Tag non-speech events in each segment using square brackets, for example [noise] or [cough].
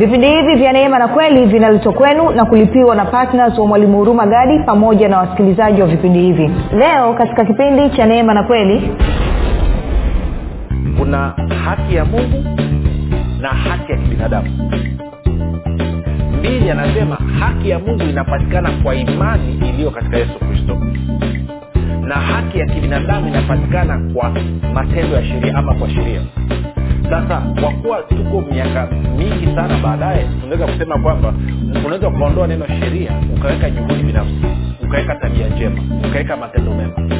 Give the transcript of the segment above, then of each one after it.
vipindi hivi vya neema na kweli vinaletwa kwenu na kulipiwa na ptns wa mwalimu huruma gadi pamoja na wasikilizaji wa vipindi hivi. Leo katika kipindi cha neema na kweli kuna haki ya mungu na haki ya kibinadamu. Mbili anasema haki ya mungu inapatikana kwa imani iliyo katika yesu kristo. Na haki ya kibinadamu inapatikana kwa matendo ya sheria ama kwa sheria sasa kwa kuwa tuko miaka mingi sana baadaye tunaweza kusema kwamba unaweza ukaondoa neno sheria ukaweka juhudi binafsi ukaweka tabia njema ukaweka matendo mema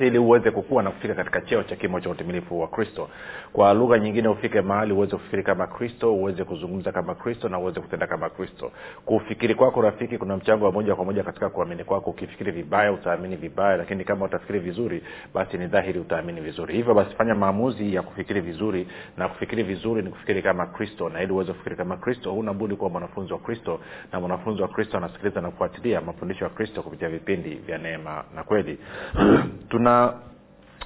ili uweze kukua na kufika katika cheo cha kimo cha utimilifu wa kristo. Kwa lugha nyingine ufike mahali uweze kufikiri kama kristo uweze kuzungumza kama kristo na uweze kutenda kama kristo. Kufikiri kwako rafiki kuna mchango wa moja kwa moja katika kuamini kwako. Ukifikiri vibaya utaamini vibaya lakini kama utafikiri vizuri basi ni dhahiri utaamini vizuri. Hivyo basi fanya maamuzi ya kufikiri vizuri na kufikiri vizuri ni kufikiri kama kristo. Na ili uweze kufikiri kama kristo huna kuwa mwanafunzi wa kristo na mwanafunzi wa kristo anasikiliza na kufuatilia mafundisho ya kristo kupitia vipindi vya neema na kweli [clears throat]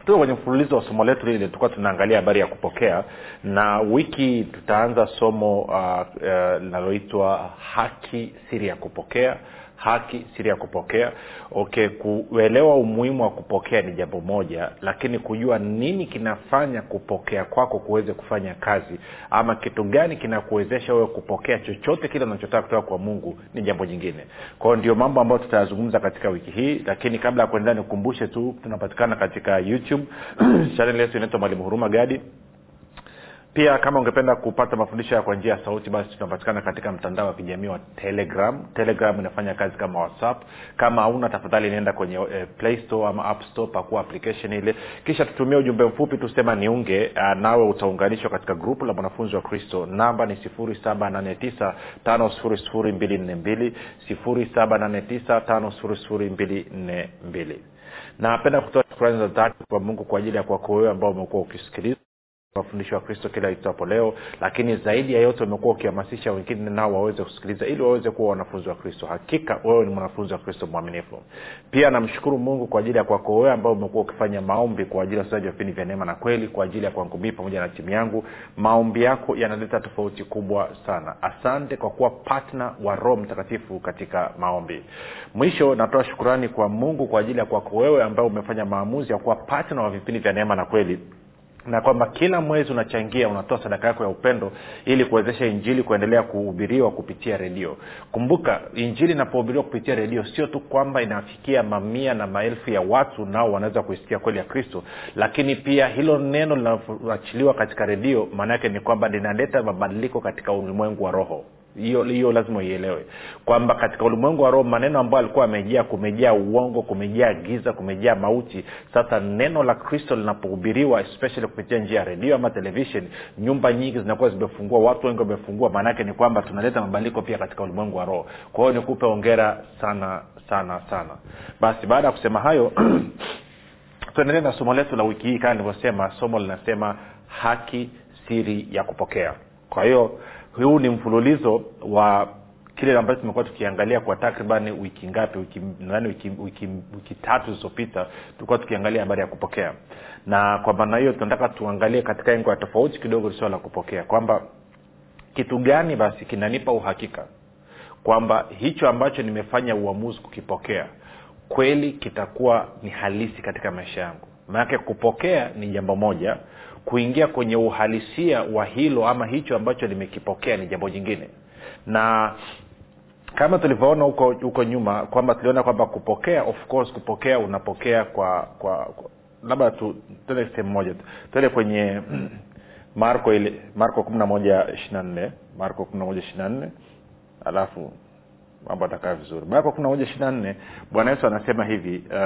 tuko kwenye mfululizo wa somo letu lile tulikuwa tunaangalia habari ya kupokea na wiki tutaanza somo linaloitwa uh, uh, haki siri ya kupokea haki siri ya kupokea. Okay kuelewa umuhimu wa kupokea ni jambo moja lakini kujua nini kinafanya kupokea kwako kuweze kufanya kazi ama kitu gani kinakuwezesha wewe kupokea chochote kile unachotaka kutoka kwa mungu ni jambo jingine. Kwao ndio mambo ambayo tutayazungumza katika wiki hii lakini kabla ya kuendelea nikumbushe tu tunapatikana katika youtube. [clears throat] Chanel yetu inaitwa mwalimu huruma gadi pia kama ungependa kupata mafundisho ya kwa njia ya sauti basi tunapatikana katika mtandao wa kijamii wa telegram. Telegram inafanya kazi kama whatsapp. Kama hauna tafadhali inaenda kwenye eh, play store ama app store pakua application ile. Kisha tutumie ujumbe mfupi tusema niunge uh, nawe utaunganishwa katika grupu la mwanafunzi wa kristo. Namba ni 7895242 7895242 napenda kutoa shukrani za dhati kwa mungu kwa ajili ya kwako wewe ambao umekuwa ukisikiliza mafundisho ya kristo kila itapo leo lakini zaidi ya yote umekuwa ukihamasisha wengine nao waweze kusikiliza ili waweze kuwa wanafunzi wa kristo. Hakika wewe ni mwanafunzi wa kristo mwaminifu. Pia namshukuru mungu kwa ajili ya kwako wewe ambao umekuwa ukifanya maombi kwa ajili ya wachezaji wa vipindi vya neema na kweli kwa ajili ya kwangu mii pamoja na timu yangu. Maombi yako yanaleta tofauti kubwa sana. Asante kwa kuwa patna wa roho mtakatifu katika maombi. Mwisho natoa shukurani kwa mungu kwa ajili ya kwako wewe ambao umefanya maamuzi ya kuwa patna wa vipindi vya neema na kweli na kwamba kila mwezi unachangia unatoa sadaka yako ya upendo ili kuwezesha injili kuendelea kuhubiriwa kupitia redio. Kumbuka injili inapohubiriwa kupitia redio sio tu kwamba inafikia mamia na maelfu ya watu nao wanaweza kuisikia kweli ya kristo lakini pia hilo neno linaloachiliwa katika redio maana yake ni kwamba linaleta mabadiliko katika ulimwengu wa roho hiyo lazima uielewe. Kwamba katika ulimwengu wa roho maneno ambayo alikuwa amejaa kumejaa uongo kumejaa giza kumejaa mauti. Sasa neno la kristo linapohubiriwa especially kupitia njia ya redio ama televishen nyumba nyingi zinakuwa zimefungua watu wengi wamefungua maanaake ni kwamba tunaleta mabadiliko pia katika ulimwengu wa roho. Kwa hiyo nikupe ongera sana sana sana. Basi baada ya kusema hayo [clears throat] tuendelee na somo letu la wiki hii kama nilivyosema somo linasema haki siri ya kupokea. Kwa hiyo huu ni mfululizo wa kile ambacho tumekuwa tukiangalia kwa takriban wiki ngapi wiki nadhani wiki, wiki, wiki tatu zilizopita tulikuwa tukiangalia habari ya kupokea. Na kwa maana hiyo tunataka tuangalie katika engo ya tofauti kidogo suala la kupokea kwamba kitu gani basi kinanipa uhakika kwamba hicho ambacho nimefanya uamuzi kukipokea kweli kitakuwa ni halisi katika maisha yangu. Maanake kupokea ni jambo moja kuingia kwenye uhalisia wa hilo ama hicho ambacho nimekipokea ni jambo jingine. Na kama tulivyoona huko huko nyuma kwamba tuliona kwamba kupokea of course kupokea unapokea kwa kwa, kwa labda tu tuende sehemu moja tuende kwenye [clears throat] marko ile marko kumi na moja ishiri na nne marko kumi na moja ishiri na nne alafu mambo atakaa vizuri. Marko kumi na moja ishiri na nne bwana yesu anasema hivi uh,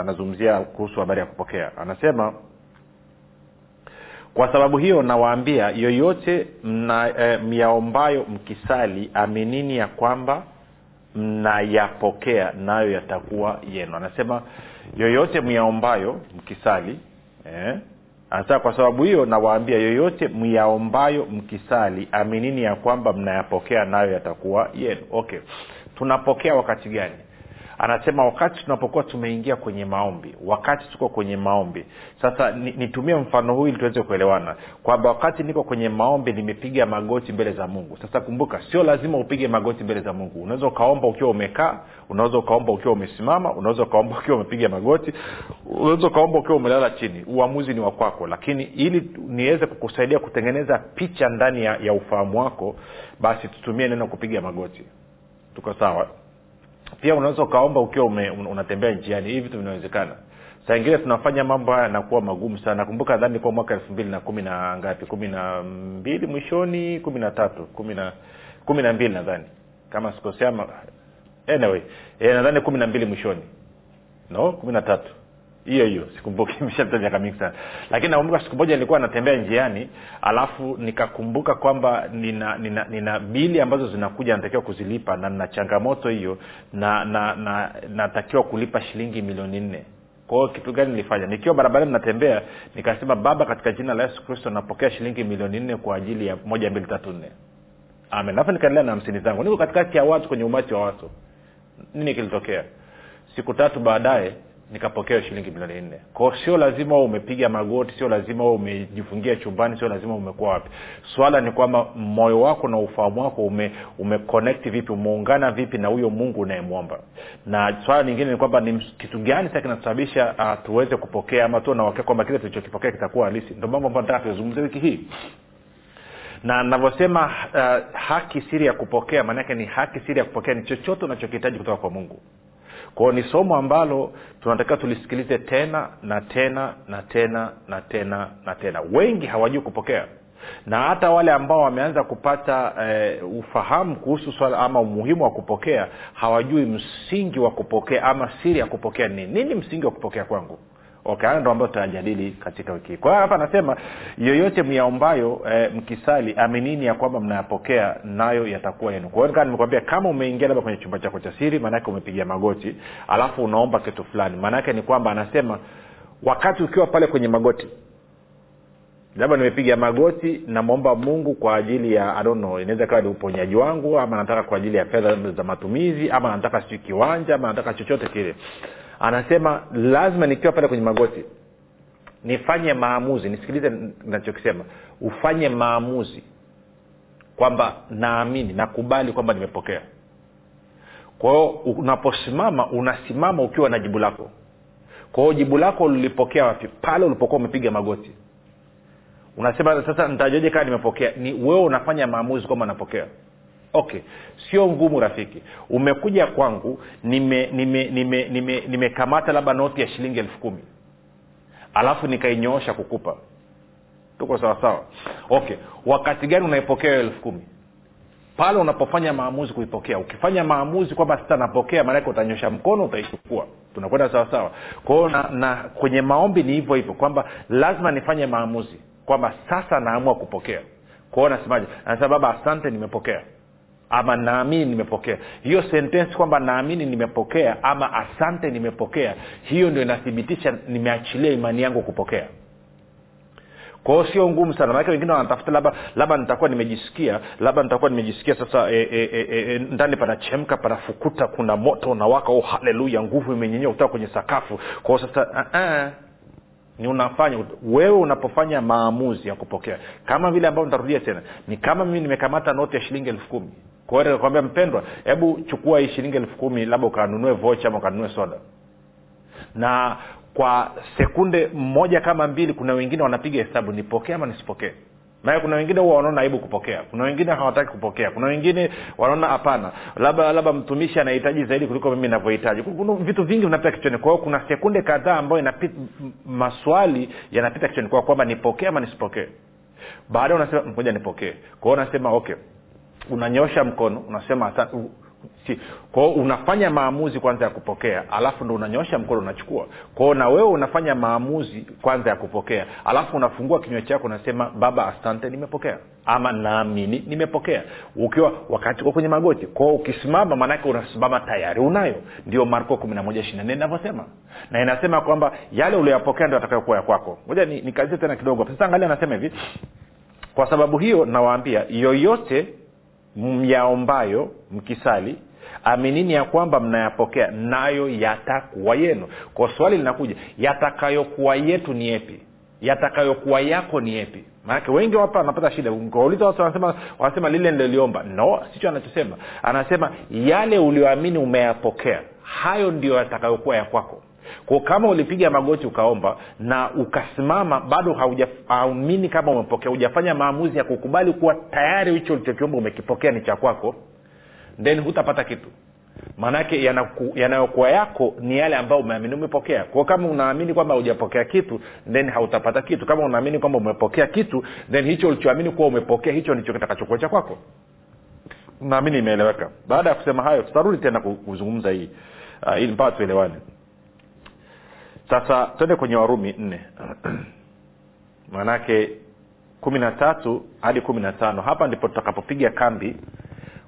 anazungumzia kuhusu habari ya kupokea. Anasema kwa sababu hiyo nawaambia yoyote mna, e, myaombayo mkisali aminini ya kwamba mnayapokea nayo yatakuwa yenu. Anasema yoyote myaombayo mkisali eh, anasema kwa sababu hiyo nawaambia yoyote myaombayo mkisali aminini ya kwamba mnayapokea nayo yatakuwa yenu. Okay. Tunapokea wakati gani anasema wakati tunapokuwa tumeingia kwenye maombi wakati tuko kwenye maombi. Sasa nitumie mfano huu ili tuweze kuelewana. Kwamba wakati niko kwenye maombi nimepiga magoti mbele za mungu. Sasa kumbuka sio lazima upige magoti mbele za mungu. Unaweza ukaomba ukiwa umekaa unaweza ukaomba ukiwa umesimama unaweza ukaomba ukiwa umepiga magoti unaweza ukaomba ukiwa umelala chini. Uamuzi ni wa kwako. Lakini ili niweze kukusaidia kutengeneza picha ndani ya, ya ufahamu wako basi tutumie neno kupiga magoti. Tuko sawa pia unaweza ukaomba ukiwa ume, unatembea njiani hivi vitu vinawezekana. Saa ingine tunafanya mambo haya nakuwa magumu sana. Nakumbuka dhani kuwa mwaka elfu mbili na kumi na ngapi? Kumi na mbili mwishoni kumi na tatu kumi na mbili nadhani. Kama sikosea anyway e, nadhani kumi na mbili mwishoni. No kumi na tatu hiyo hiyo sikumbuki [laughs] imeshapita miaka mingi sana. Lakini nakumbuka siku moja nilikuwa natembea njiani alafu nikakumbuka kwamba nina nina, nina bili ambazo zinakuja natakiwa kuzilipa na nina changamoto hiyo na na na natakiwa kulipa shilingi milioni nne. Kwao kitu gani nilifanya? Nikiwa barabarani natembea nikasema baba katika jina la yesu kristo napokea shilingi milioni nne kwa ajili ya moja mbili tatu nne. Amen. Alafu nikaendelea na hamsini zangu. Niko katikati ya watu kwenye umati wa watu. Nini kilitokea? Siku tatu baadaye nikapokea shilingi milioni nne. Kwao sio lazima umepiga magoti sio lazima umejifungia chumbani sio lazima umekuwa wapi. Swala ni kwamba moyo wako na ufahamu wako ume umeconnect vipi umeungana vipi na huyo mungu unayemwomba. Na swala lingine ni kwamba ni kitu gani sa kinasababisha uh, tuweze kupokea ama tu nauakia kwamba kile tulichokipokea kitakuwa halisi? Ndo mambo ambayo nataka tuzungumze wiki hii. Na navyosema uh, haki siri ya kupokea maanaake ni haki siri ya kupokea ni chochote unachokihitaji kutoka kwa mungu kwao ni somo ambalo tunatakiwa tulisikilize tena na tena na tena na tena na tena. Wengi hawajui kupokea. Na hata wale ambao wameanza kupata eh, ufahamu kuhusu swala ama umuhimu wa kupokea hawajui msingi wa kupokea ama siri ya kupokea nini nini msingi wa kupokea kwangu okay haya ndo ambayo tutajadili katika wiki hii. Kwa hiyo hapa anasema yoyote myaombayo e, mkisali aminini ya kwamba mnayapokea nayo yatakuwa yenu. Kaa nimekwambia kama umeingia labda kwenye chumba chako cha siri maanake umepiga magoti alafu unaomba kitu fulani maanaake ni kwamba anasema wakati ukiwa pale kwenye magoti labda nimepiga magoti namwomba mungu kwa ajili ya I inaweza kawa ni uponyaji wangu ama nataka kwa ajili ya fedha za matumizi ama nataka sijui kiwanja ama nataka chochote kile anasema lazima nikiwa pale kwenye magoti nifanye maamuzi. Nisikilize nachokisema ufanye maamuzi kwamba naamini nakubali kwamba nimepokea. Kwahio unaposimama unasimama ukiwa na jibu lako. Kwa hiyo jibu lako ulilipokea wapi? Pale ulipokuwa umepiga magoti. Unasema sasa nitajuaje kaa nimepokea? Ni wewe unafanya maamuzi kwamba napokea okay sio ngumu rafiki. Umekuja kwangu nimekamata nime, nime, nime, nime labda noti ya shilingi elfu kumi. Alafu nikainyoosha kukupa. Tuko sawasawa okay wakati gani unaipokea elfu kumi? Pale unapofanya maamuzi kuipokea. Ukifanya maamuzi kwamba sasa napokea maanake utanyosha mkono utaichukua. Tunakwenda sawasawa kwahio na, na kwenye maombi ni hivyo hivyo kwamba lazima nifanye maamuzi kwamba sasa naamua kupokea. Kwao nasemaje? Anasema baba asante nimepokea ama naamini nimepokea. Hiyo sentensi kwamba naamini nimepokea ama asante nimepokea hiyo ndio inathibitisha nimeachilia imani yangu kupokea. Kwao sio ngumu sana. Maanake wengine wanatafuta labda labda nitakuwa nimejisikia labda nitakuwa nimejisikia sasa e, e, e, e, ndani panachemka panafukuta kuna moto unawaka oh haleluya nguvu imenyenyea kutoka kwenye sakafu. Kwao sasa uh-uh ni unafanya wewe unapofanya maamuzi ya kupokea. Kama vile ambavyo nitarudia tena ni kama mimi nimekamata noti ya shilingi elfu kumi kwa mpendwa hebu chukua hii shilingi elfu kumi labda ukanunue vocha ama ukanunue soda. Na kwa sekunde moja kama mbili kuna wengine wanapiga hesabu nipokee ama nisipokee? Maana kuna wengine huwa wanaona aibu kupokea. Kuna wengine hawataki kupokea. Kuna wengine wanaona hapana. Labda labda mtumishi anahitaji zaidi kuliko mimi navyohitaji vitu vingi vinapita kichwani. Kwao kuna sekunde kadhaa ambayo inapita maswali yanapita kichwani kwao kwamba nipokee ama nisipokee. Baadae unasema ngoja nipokee. Kwao unasema okay unanyosha mkono unasema si. Kwao unafanya maamuzi kwanza ya kupokea alafu ndo unanyosha mkono unachukua. Kwao na wewe unafanya maamuzi kwanza ya kupokea alafu unafungua kinywa chako unasema baba asante nimepokea. Ama naamini nimepokea. Ukiwa wakati kwenye magoti. Kwao ukisimama maanake unasimama tayari unayo. Ndio marko kumi na moja ishiri inavyosema. Na inasema kwamba yale ulioyapokea ndio atakayokuwa ya kwako. Moja nikazie tena kidogo. Sasa angalia anasema hivi. Kwa sababu hiyo nawaambia yoyote myaombayo mkisali aminini ya kwamba mnayapokea nayo yatakuwa yenu. Kwa swali linakuja yatakayokuwa yetu ni yepi yatakayokuwa yako ni yepi maanake wengi hapa wanapata shida. Kauliza watu wanasema, wanasema lile ndiliomba no sicho anachosema. Anasema yale ulioamini umeyapokea. Hayo ndio yatakayokuwa ya kwako kwa kama ulipiga magoti ukaomba na ukasimama bado haujaamini kama umepokea hujafanya maamuzi ya kukubali kuwa tayari hicho ulichokiomba umekipokea ni cha kwako then hutapata kitu. Maanake yanayokuwa yako ni yale ambayo umeamini umepokea. Kwao kama unaamini kwamba hujapokea kitu then hautapata kitu. Kama unaamini kwamba umepokea kitu then hicho ulichoamini kuwa umepokea hicho ndicho kitakachokuwa cha kwako. Naamini imeeleweka. Baada ya kusema hayo tutarudi tena kuzungumza hii. Uh, mpaka tuelewane sasa twende kwenye warumi nne. [clears throat] Maanake kumi na tatu hadi kumi na tano. Hapa ndipo tutakapopiga kambi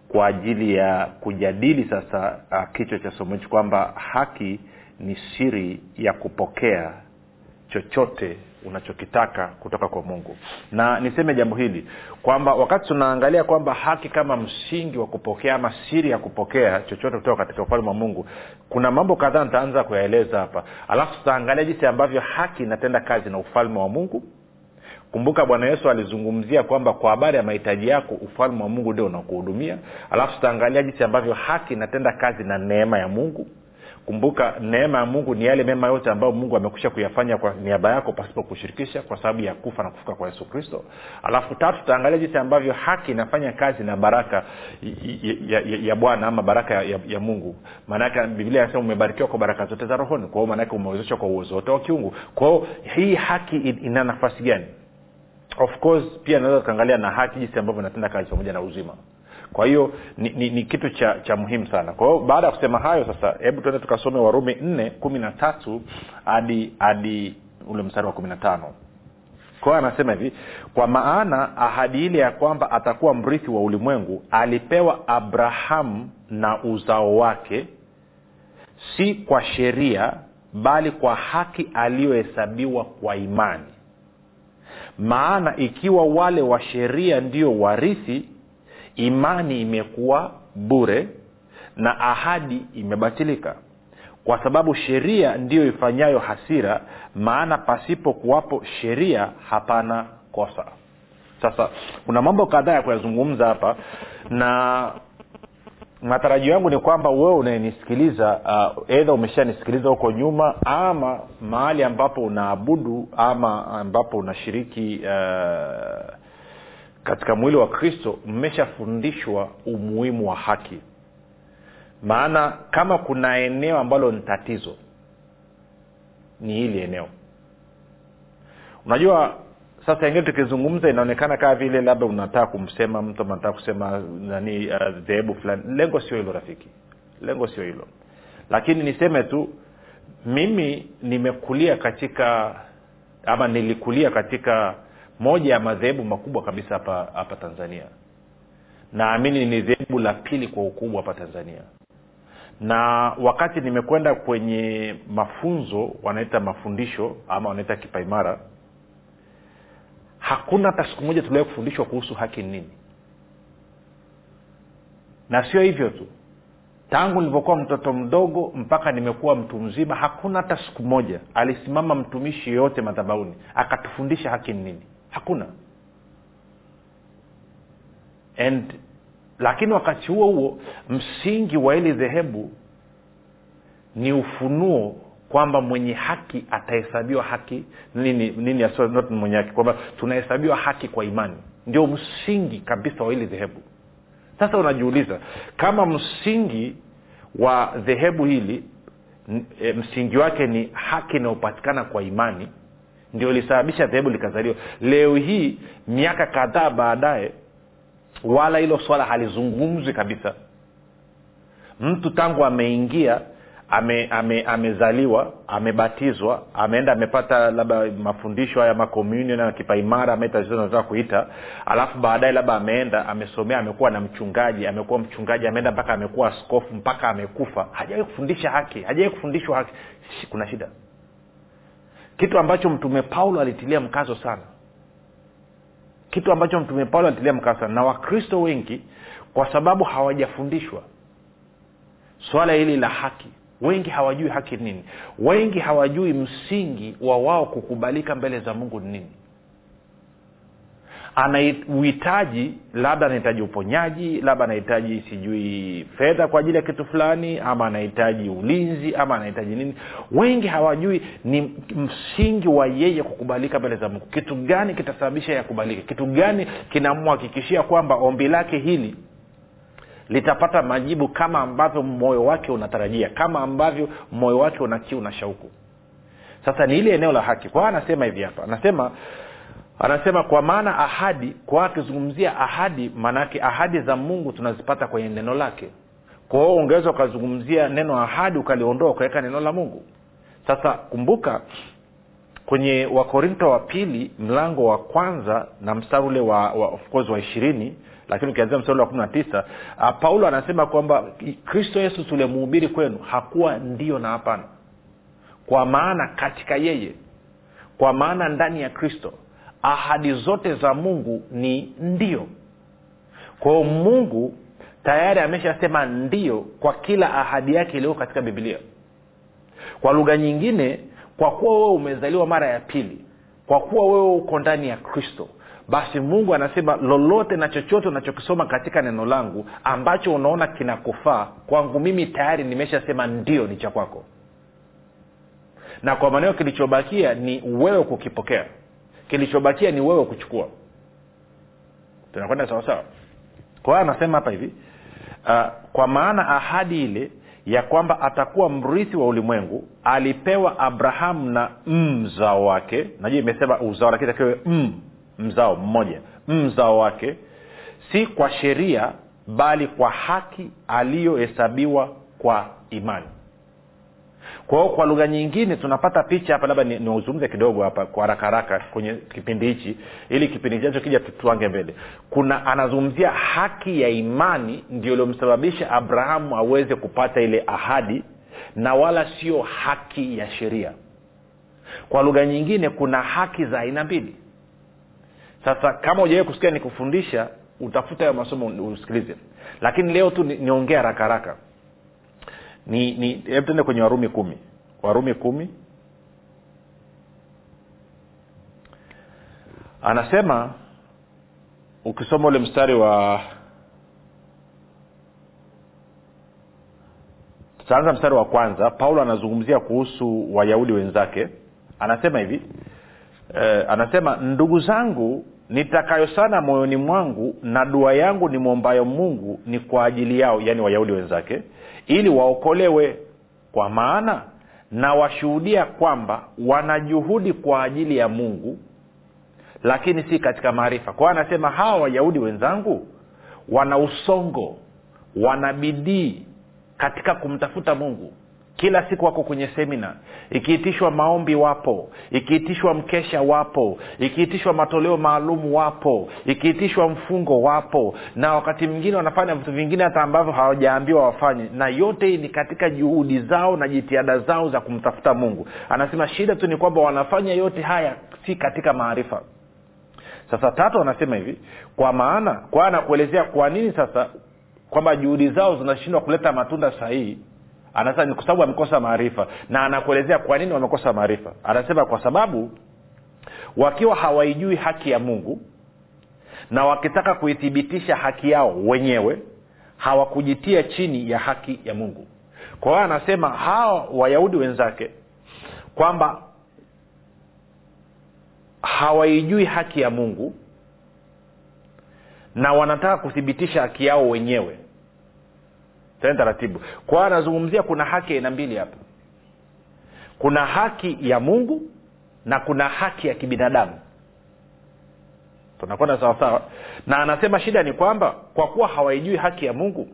kwa ajili ya kujadili sasa uh, kichwa cha somo hichi kwamba haki ni siri ya kupokea chochote unachokitaka kutoka kwa mungu. Na niseme jambo hili kwamba wakati tunaangalia kwamba haki kama msingi wa kupokea ama siri ya kupokea chochote kutoka katika ufalme wa mungu kuna mambo kadhaa nitaanza kuyaeleza hapa. Alafu tutaangalia jinsi ambavyo haki inatenda kazi na ufalme wa mungu. Kumbuka bwana yesu alizungumzia kwamba kwa habari ya mahitaji yako ufalme wa mungu ndio unakuhudumia. Alafu tutaangalia jinsi ambavyo haki inatenda kazi na neema ya mungu kumbuka neema ya mungu ni yale mema yote ambayo mungu amekusha kuyafanya kwa niaba yako pasipo kushirikisha kwa sababu ya kufa na kufuka kwa yesu kristo. Alafu tatu tutaangalia jinsi ambavyo haki inafanya kazi na baraka ya, ya, ya bwana ama baraka ya, ya mungu. Maanake biblia inasema umebarikiwa kwa baraka zote za rohoni. Kwao maanake umewezeshwa kwa uwezo wote wa kiungu. Kwao hii haki ina nafasi gani? Of course pia naweza tukaangalia na haki jinsi ambavyo inatenda kazi pamoja na uzima kwa hiyo ni, ni, ni kitu cha cha muhimu sana. Kwa hiyo baada ya kusema hayo sasa hebu tuende tukasome warumi nne kumi na tatu hadi hadi ule mstari wa kumi na tano. Kwao anasema hivi kwa maana ahadi ile ya kwamba atakuwa mrithi wa ulimwengu alipewa abrahamu na uzao wake si kwa sheria bali kwa haki aliyohesabiwa kwa imani. Maana ikiwa wale wa sheria ndio warithi imani imekuwa bure na ahadi imebatilika. Kwa sababu sheria ndiyo ifanyayo hasira maana pasipo kuwapo sheria hapana kosa. Sasa kuna mambo kadhaa ya kuyazungumza hapa na matarajio yangu ni kwamba wewe unayenisikiliza uh, edha umeshanisikiliza huko nyuma ama mahali ambapo unaabudu ama ambapo unashiriki uh, katika mwili wa kristo mmeshafundishwa umuhimu wa haki. Maana kama kuna eneo ambalo ni tatizo ni hili eneo. Unajua sasa ingine tukizungumza inaonekana kama vile labda unataka kumsema mtu ama unataka kusema nani dhehebu uh, fulani. Lengo sio hilo rafiki. Lengo sio hilo. Lakini niseme tu mimi nimekulia katika ama nilikulia katika moja ya madhehebu makubwa kabisa hapa hapa tanzania. Naamini ni dhehebu la pili kwa ukubwa hapa tanzania. Na wakati nimekwenda kwenye mafunzo wanaita mafundisho ama wanaita kipaimara hakuna hata siku moja tuliwahi kufundishwa kuhusu haki ni nini. Na sio hivyo tu. Tangu nilivyokuwa mtoto mdogo mpaka nimekuwa mtu mzima hakuna hata siku moja alisimama mtumishi yeyote madhabauni akatufundisha haki ni nini hakuna. And lakini wakati huo huo msingi wa hili dhehebu ni ufunuo kwamba mwenye haki atahesabiwa haki nini nini not mwenye haki kwamba tunahesabiwa haki kwa imani. Ndio msingi kabisa wa hili dhehebu. Sasa unajiuliza kama msingi wa dhehebu hili e, msingi wake ni haki inayopatikana kwa imani ndio ilisababisha dhehebu likazaliwa. Leo hii miaka kadhaa baadaye wala hilo swala halizungumzwi kabisa. Mtu tangu ameingia ame, ame, amezaliwa amebatizwa ameenda amepata labda mafundisho haya makomunion na kipaimara ametaa kuita alafu baadaye labda ameenda amesomea amekuwa na mchungaji amekuwa mchungaji ameenda mpaka amekuwa askofu mpaka amekufa. Hajawai kufundisha haki hajawai kufundishwa haki. Kuna shida kitu ambacho mtume paulo alitilia mkazo sana. Kitu ambacho mtume paulo alitilia mkazo sana. Na wakristo wengi kwa sababu hawajafundishwa swala hili la haki wengi hawajui haki nini. Wengi hawajui msingi wa wao kukubalika mbele za mungu ni nini ana uhitaji labda anahitaji uponyaji labda anahitaji sijui fedha kwa ajili ya kitu fulani ama anahitaji ulinzi ama anahitaji nini. Wengi hawajui ni msingi wa yeye kukubalika mbele za mungu. Kitu gani kitasababisha yakubalike kitu gani kinamhakikishia kwamba ombi lake hili litapata majibu kama ambavyo moyo wake unatarajia kama ambavyo moyo wake una kiu na shauku? Sasa ni ile eneo la haki. Kwa anasema hivi hapa. Anasema anasema kwa maana ahadi kwa akizungumzia ahadi maanaake ahadi za mungu tunazipata kwenye neno lake. Kwa hiyo ungeweza ukazungumzia neno ahadi ukaliondoa ukaweka neno la mungu. Sasa kumbuka kwenye wakorinto wa pili mlango wa kwanza na mstari ule wa, wa wa ishirini lakini ukianzia mstari wa kumi na tisa uh, paulo anasema kwamba kristo yesu tulimuhubiri kwenu hakuwa ndio na hapana. Kwa maana katika yeye kwa maana ndani ya kristo ahadi zote za mungu ni ndio. Kwao mungu tayari ameshasema ndio kwa kila ahadi yake iliyoko katika biblia. Kwa lugha nyingine kwa kuwa wewe umezaliwa mara ya pili kwa kuwa wewe uko ndani ya kristo basi mungu anasema lolote na chochote unachokisoma katika neno langu ambacho unaona kinakufaa kwangu mimi tayari nimeshasema ndio ni cha kwako. Na kwa maneo kilichobakia ni wewe kukipokea kilichobakia ni wewe kuchukua. Tunakwenda sawasawa kwa hiyo anasema hapa hivi uh, kwa maana ahadi ile ya kwamba atakuwa mrithi wa ulimwengu alipewa abrahamu na mzao wake. Najua imesema uzao lakini takiwe m mzao mmoja. Mzao wake si kwa sheria bali kwa haki aliyohesabiwa kwa imani kwa hiyo kwa lugha nyingine tunapata picha hapa labda niuzungumze ni kidogo hapa kwa haraka haraka kwenye kipindi hichi ili kipindi chacho kija tuange mbele. Kuna anazungumzia haki ya imani ndio iliomsababisha abrahamu aweze kupata ile ahadi na wala sio haki ya sheria. Kwa lugha nyingine kuna haki za aina mbili. Sasa kama ujawai kusikia nikufundisha utafuta hayo masomo usikilize. Lakini leo tu niongee ni haraka haraka ni ni hebu kwenye warumi kumi. Warumi kumi. Anasema ukisoma ule mstari wa tutaanza mstari wa kwanza. Paulo anazungumzia kuhusu wayahudi wenzake. Anasema hivi eh, anasema ndugu zangu nitakayo sana moyoni mwangu na dua yangu ni mwombayo mungu ni kwa ajili yao yaani wayahudi wenzake ili waokolewe kwa maana na washuhudia kwamba wana juhudi kwa ajili ya mungu lakini si katika maarifa. Kwa anasema hawa wayahudi wenzangu wana usongo wana bidii katika kumtafuta mungu kila siku wako kwenye semina ikiitishwa maombi wapo ikiitishwa mkesha wapo ikiitishwa matoleo maalum wapo ikiitishwa mfungo wapo na wakati mwingine wanafanya vitu vingine hata ambavyo hawajaambiwa wafanye. Na yote hii ni katika juhudi zao na jitihada zao za kumtafuta mungu. Anasema shida tu ni kwamba wanafanya yote haya si katika maarifa. Sasa tatu anasema hivi kwa maana kwa anakuelezea kwa nini sasa kwamba juhudi zao zinashindwa kuleta matunda sahihi anasema ni kwa sababu wamekosa maarifa. Na anakuelezea kwa nini wamekosa maarifa. Anasema kwa sababu wakiwa hawaijui haki ya mungu na wakitaka kuithibitisha haki yao wenyewe hawakujitia chini ya haki ya mungu. Kwa hiyo anasema hawa wayahudi wenzake kwamba hawaijui haki ya mungu na wanataka kuthibitisha haki yao wenyewe tena taratibu. Kwa anazungumzia kuna haki aina mbili hapa kuna haki ya mungu na kuna haki ya kibinadamu. Tunakwenda sawasawa na anasema shida ni kwamba kwa kuwa hawaijui haki ya mungu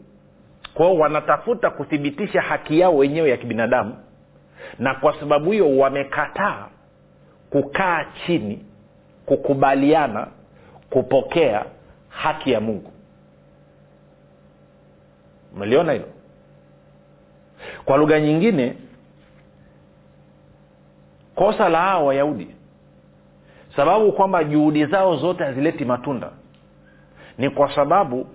kwao wanatafuta kuthibitisha haki yao wenyewe ya kibinadamu na kwa sababu hiyo wamekataa kukaa chini kukubaliana kupokea haki ya mungu umeliona hilo? Kwa lugha nyingine kosa la hao wayahudi sababu kwamba juhudi zao zote hazileti matunda ni kwa sababu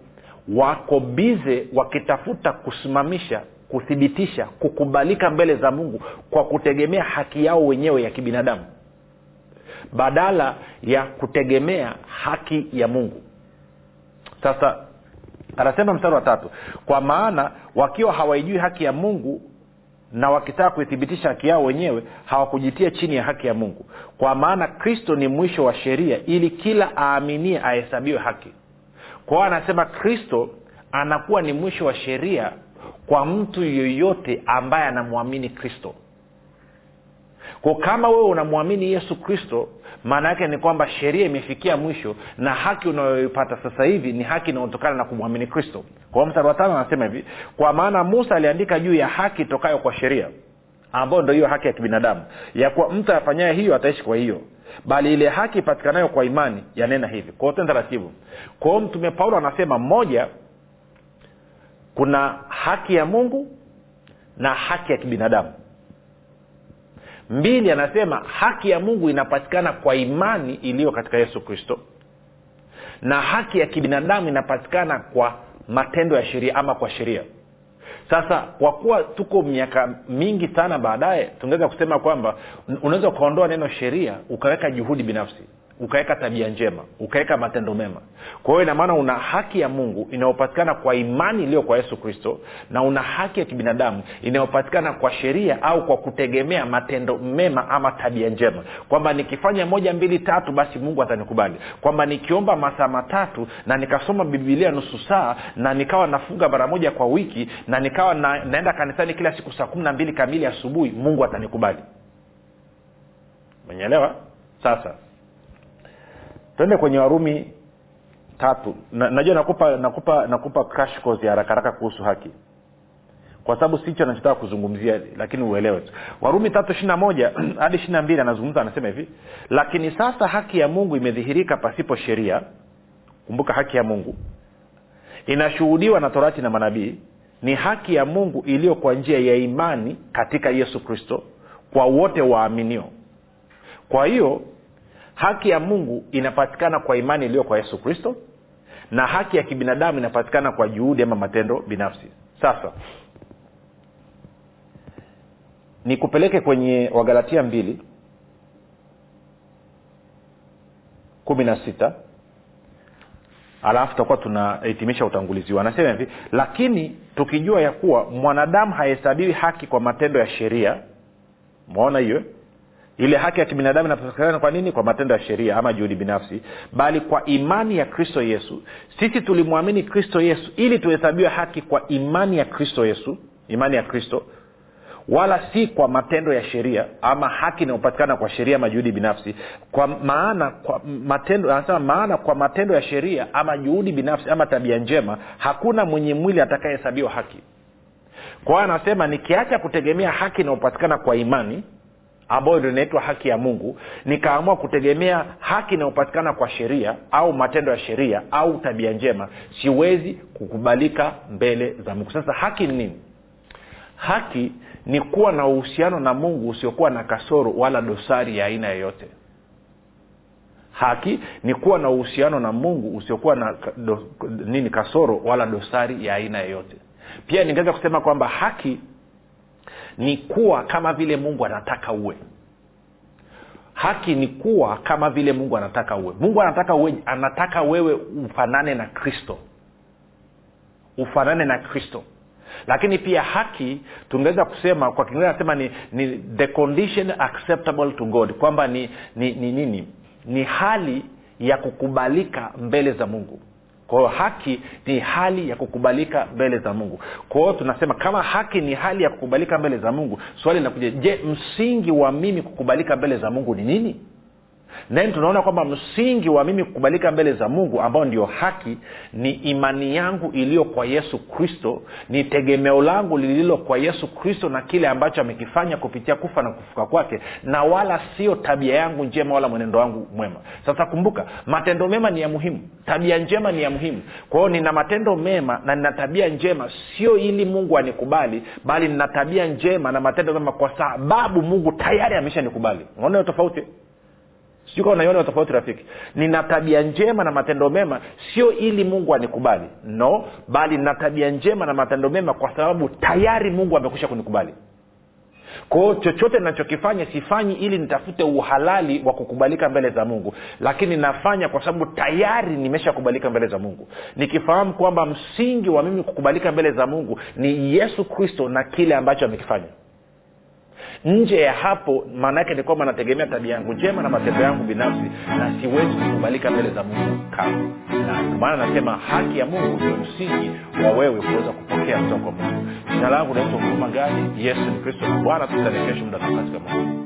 wako bize wakitafuta kusimamisha kuthibitisha kukubalika mbele za mungu kwa kutegemea haki yao wenyewe ya kibinadamu badala ya kutegemea haki ya mungu. Sasa anasema mstari wa tatu kwa maana wakiwa hawaijui haki ya mungu na wakitaka kuithibitisha haki yao wenyewe hawakujitia chini ya haki ya mungu. Kwa maana kristo ni mwisho wa sheria ili kila aaminie ahesabiwe haki. Kwa hiyo anasema kristo anakuwa ni mwisho wa sheria kwa mtu yoyote ambaye anamwamini kristo ko kama wewe unamwamini yesu kristo maana yake ni kwamba sheria imefikia mwisho na haki unayoipata sasa hivi ni haki inayotokana na kumwamini kristo. Kwa mstari wa tano anasema hivi kwa maana musa aliandika juu ya haki itokayo kwa sheria ambayo ndo hiyo haki ya kibinadamu ya kuwa mtu afanyaye hiyo ataishi kwa hiyo. Bali ile haki ipatikanayo kwa imani yanena hivi. Kwao tena taratibu. Kwao mtume paulo anasema moja kuna haki ya mungu na haki ya kibinadamu mbili anasema haki ya mungu inapatikana kwa imani iliyo katika yesu kristo. Na haki ya kibinadamu inapatikana kwa matendo ya sheria ama kwa sheria. Sasa kwa kuwa tuko miaka mingi sana baadaye tungeweza kusema kwamba unaweza ukaondoa neno sheria ukaweka juhudi binafsi ukaweka tabia njema ukaweka matendo mema. Kwa hiyo inamaana una haki ya mungu inayopatikana kwa imani iliyo kwa yesu kristo na una haki ya kibinadamu inayopatikana kwa sheria au kwa kutegemea matendo mema ama tabia njema. Kwamba nikifanya moja mbili tatu basi mungu atanikubali. Kwamba nikiomba masaa matatu na nikasoma bibilia nusu saa na nikawa nafunga mara moja kwa wiki na nikawa na, naenda kanisani kila siku saa kumi na mbili kamili asubuhi mungu atanikubali. Menyeelewa sasa twende kwenye warumi tatu. Na, najua nakupa nakupa nakupa crash course ya haraka haraka kuhusu haki. Kwa sababu sicho anachotaka kuzungumzia lakini uelewe warumi tatu ishiri na moja [clears throat] hadi ishiri na mbili anazungumza anasema hivi lakini sasa haki ya mungu imedhihirika pasipo sheria. Kumbuka haki ya mungu. Inashuhudiwa na torati na manabii ni haki ya mungu iliyo kwa njia ya imani katika yesu kristo kwa wote waaminio. Kwa hiyo haki ya mungu inapatikana kwa imani iliyo kwa yesu kristo na haki ya kibinadamu inapatikana kwa juhudi ama matendo binafsi. Sasa nikupeleke kwenye wagalatia mbili kumi na sita alafu tutakuwa tunahitimisha utangulizi huu. Anasema hivi lakini tukijua ya kuwa mwanadamu hahesabiwi haki kwa matendo ya sheria mwaona hiyo ile haki ya kibinadamu inapatikana kwa nini? Kwa matendo ya sheria ama juhudi binafsi. Bali kwa imani ya kristo yesu. Sisi tulimwamini kristo yesu ili tuhesabiwe haki kwa imani ya kristo yesu imani ya kristo wala si kwa matendo ya sheria ama haki inayopatikana kwa sheria ama juhudi binafsi. Kwa maana kwa matendo anasema maana kwa matendo ya sheria ama juhudi binafsi ama tabia njema hakuna mwenye mwili atakayehesabiwa haki. Kwa hiyo anasema nikiacha kutegemea haki inayopatikana kwa imani ambayo ndio inaitwa haki ya mungu nikaamua kutegemea haki inayopatikana kwa sheria au matendo ya sheria au tabia njema siwezi kukubalika mbele za mungu. Sasa haki ni nini? Haki ni kuwa na uhusiano na mungu usiokuwa na kasoro wala dosari ya aina yoyote. Haki ni kuwa na uhusiano na mungu usiokuwa na do, nini kasoro wala dosari ya aina yoyote. Pia ningeweza kusema kwamba haki ni kuwa kama vile mungu anataka uwe. Haki ni kuwa kama vile mungu anataka uwe. Mungu anataka uwe anataka wewe ufanane na kristo. Ufanane na kristo. Lakini pia haki tungeweza kusema kwa kiingereza nasema ni, ni the condition acceptable to god. Kwamba ni ni ni nini? Ni hali ya kukubalika mbele za mungu kwa hiyo haki ni hali ya kukubalika mbele za mungu. Kwa hiyo tunasema kama haki ni hali ya kukubalika mbele za mungu swali linakuja je msingi wa mimi kukubalika mbele za mungu ni nini then tunaona kwamba msingi wa mimi kukubalika mbele za mungu ambao ndio haki ni imani yangu iliyo kwa yesu kristo ni tegemeo langu lililo kwa yesu kristo na kile ambacho amekifanya kupitia kufa na kufuka kwake na wala sio tabia yangu njema wala mwenendo wangu mwema. Sasa kumbuka matendo mema ni ya muhimu. Tabia njema ni ya muhimu. Kwa hiyo nina matendo mema na nina tabia njema sio ili mungu anikubali bali nina tabia njema na matendo mema kwa sababu mungu tayari ameshanikubali. Unaona tofauti sijui kama unaiona tofauti rafiki. Nina tabia njema na matendo mema sio ili mungu anikubali. No bali nina tabia njema na matendo mema kwa sababu tayari mungu amekwisha kunikubali. Kwao chochote nachokifanya sifanyi ili nitafute uhalali wa kukubalika mbele za mungu. Lakini nafanya kwa sababu tayari nimeshakubalika mbele za mungu. Nikifahamu kwamba msingi wa mimi kukubalika mbele za mungu ni yesu kristo na kile ambacho amekifanya nje ya hapo maana yake ni kwamba nategemea tabia yangu njema na matendo yangu binafsi na siwezi kukubalika mbele za mungu kama na maana nasema haki ya mungu ndio msingi wa wewe kuweza kupokea mtoko mungu. Jina langu naitwa huruma gani yesu ni kristo na bwana tutane kesho muda katika mungu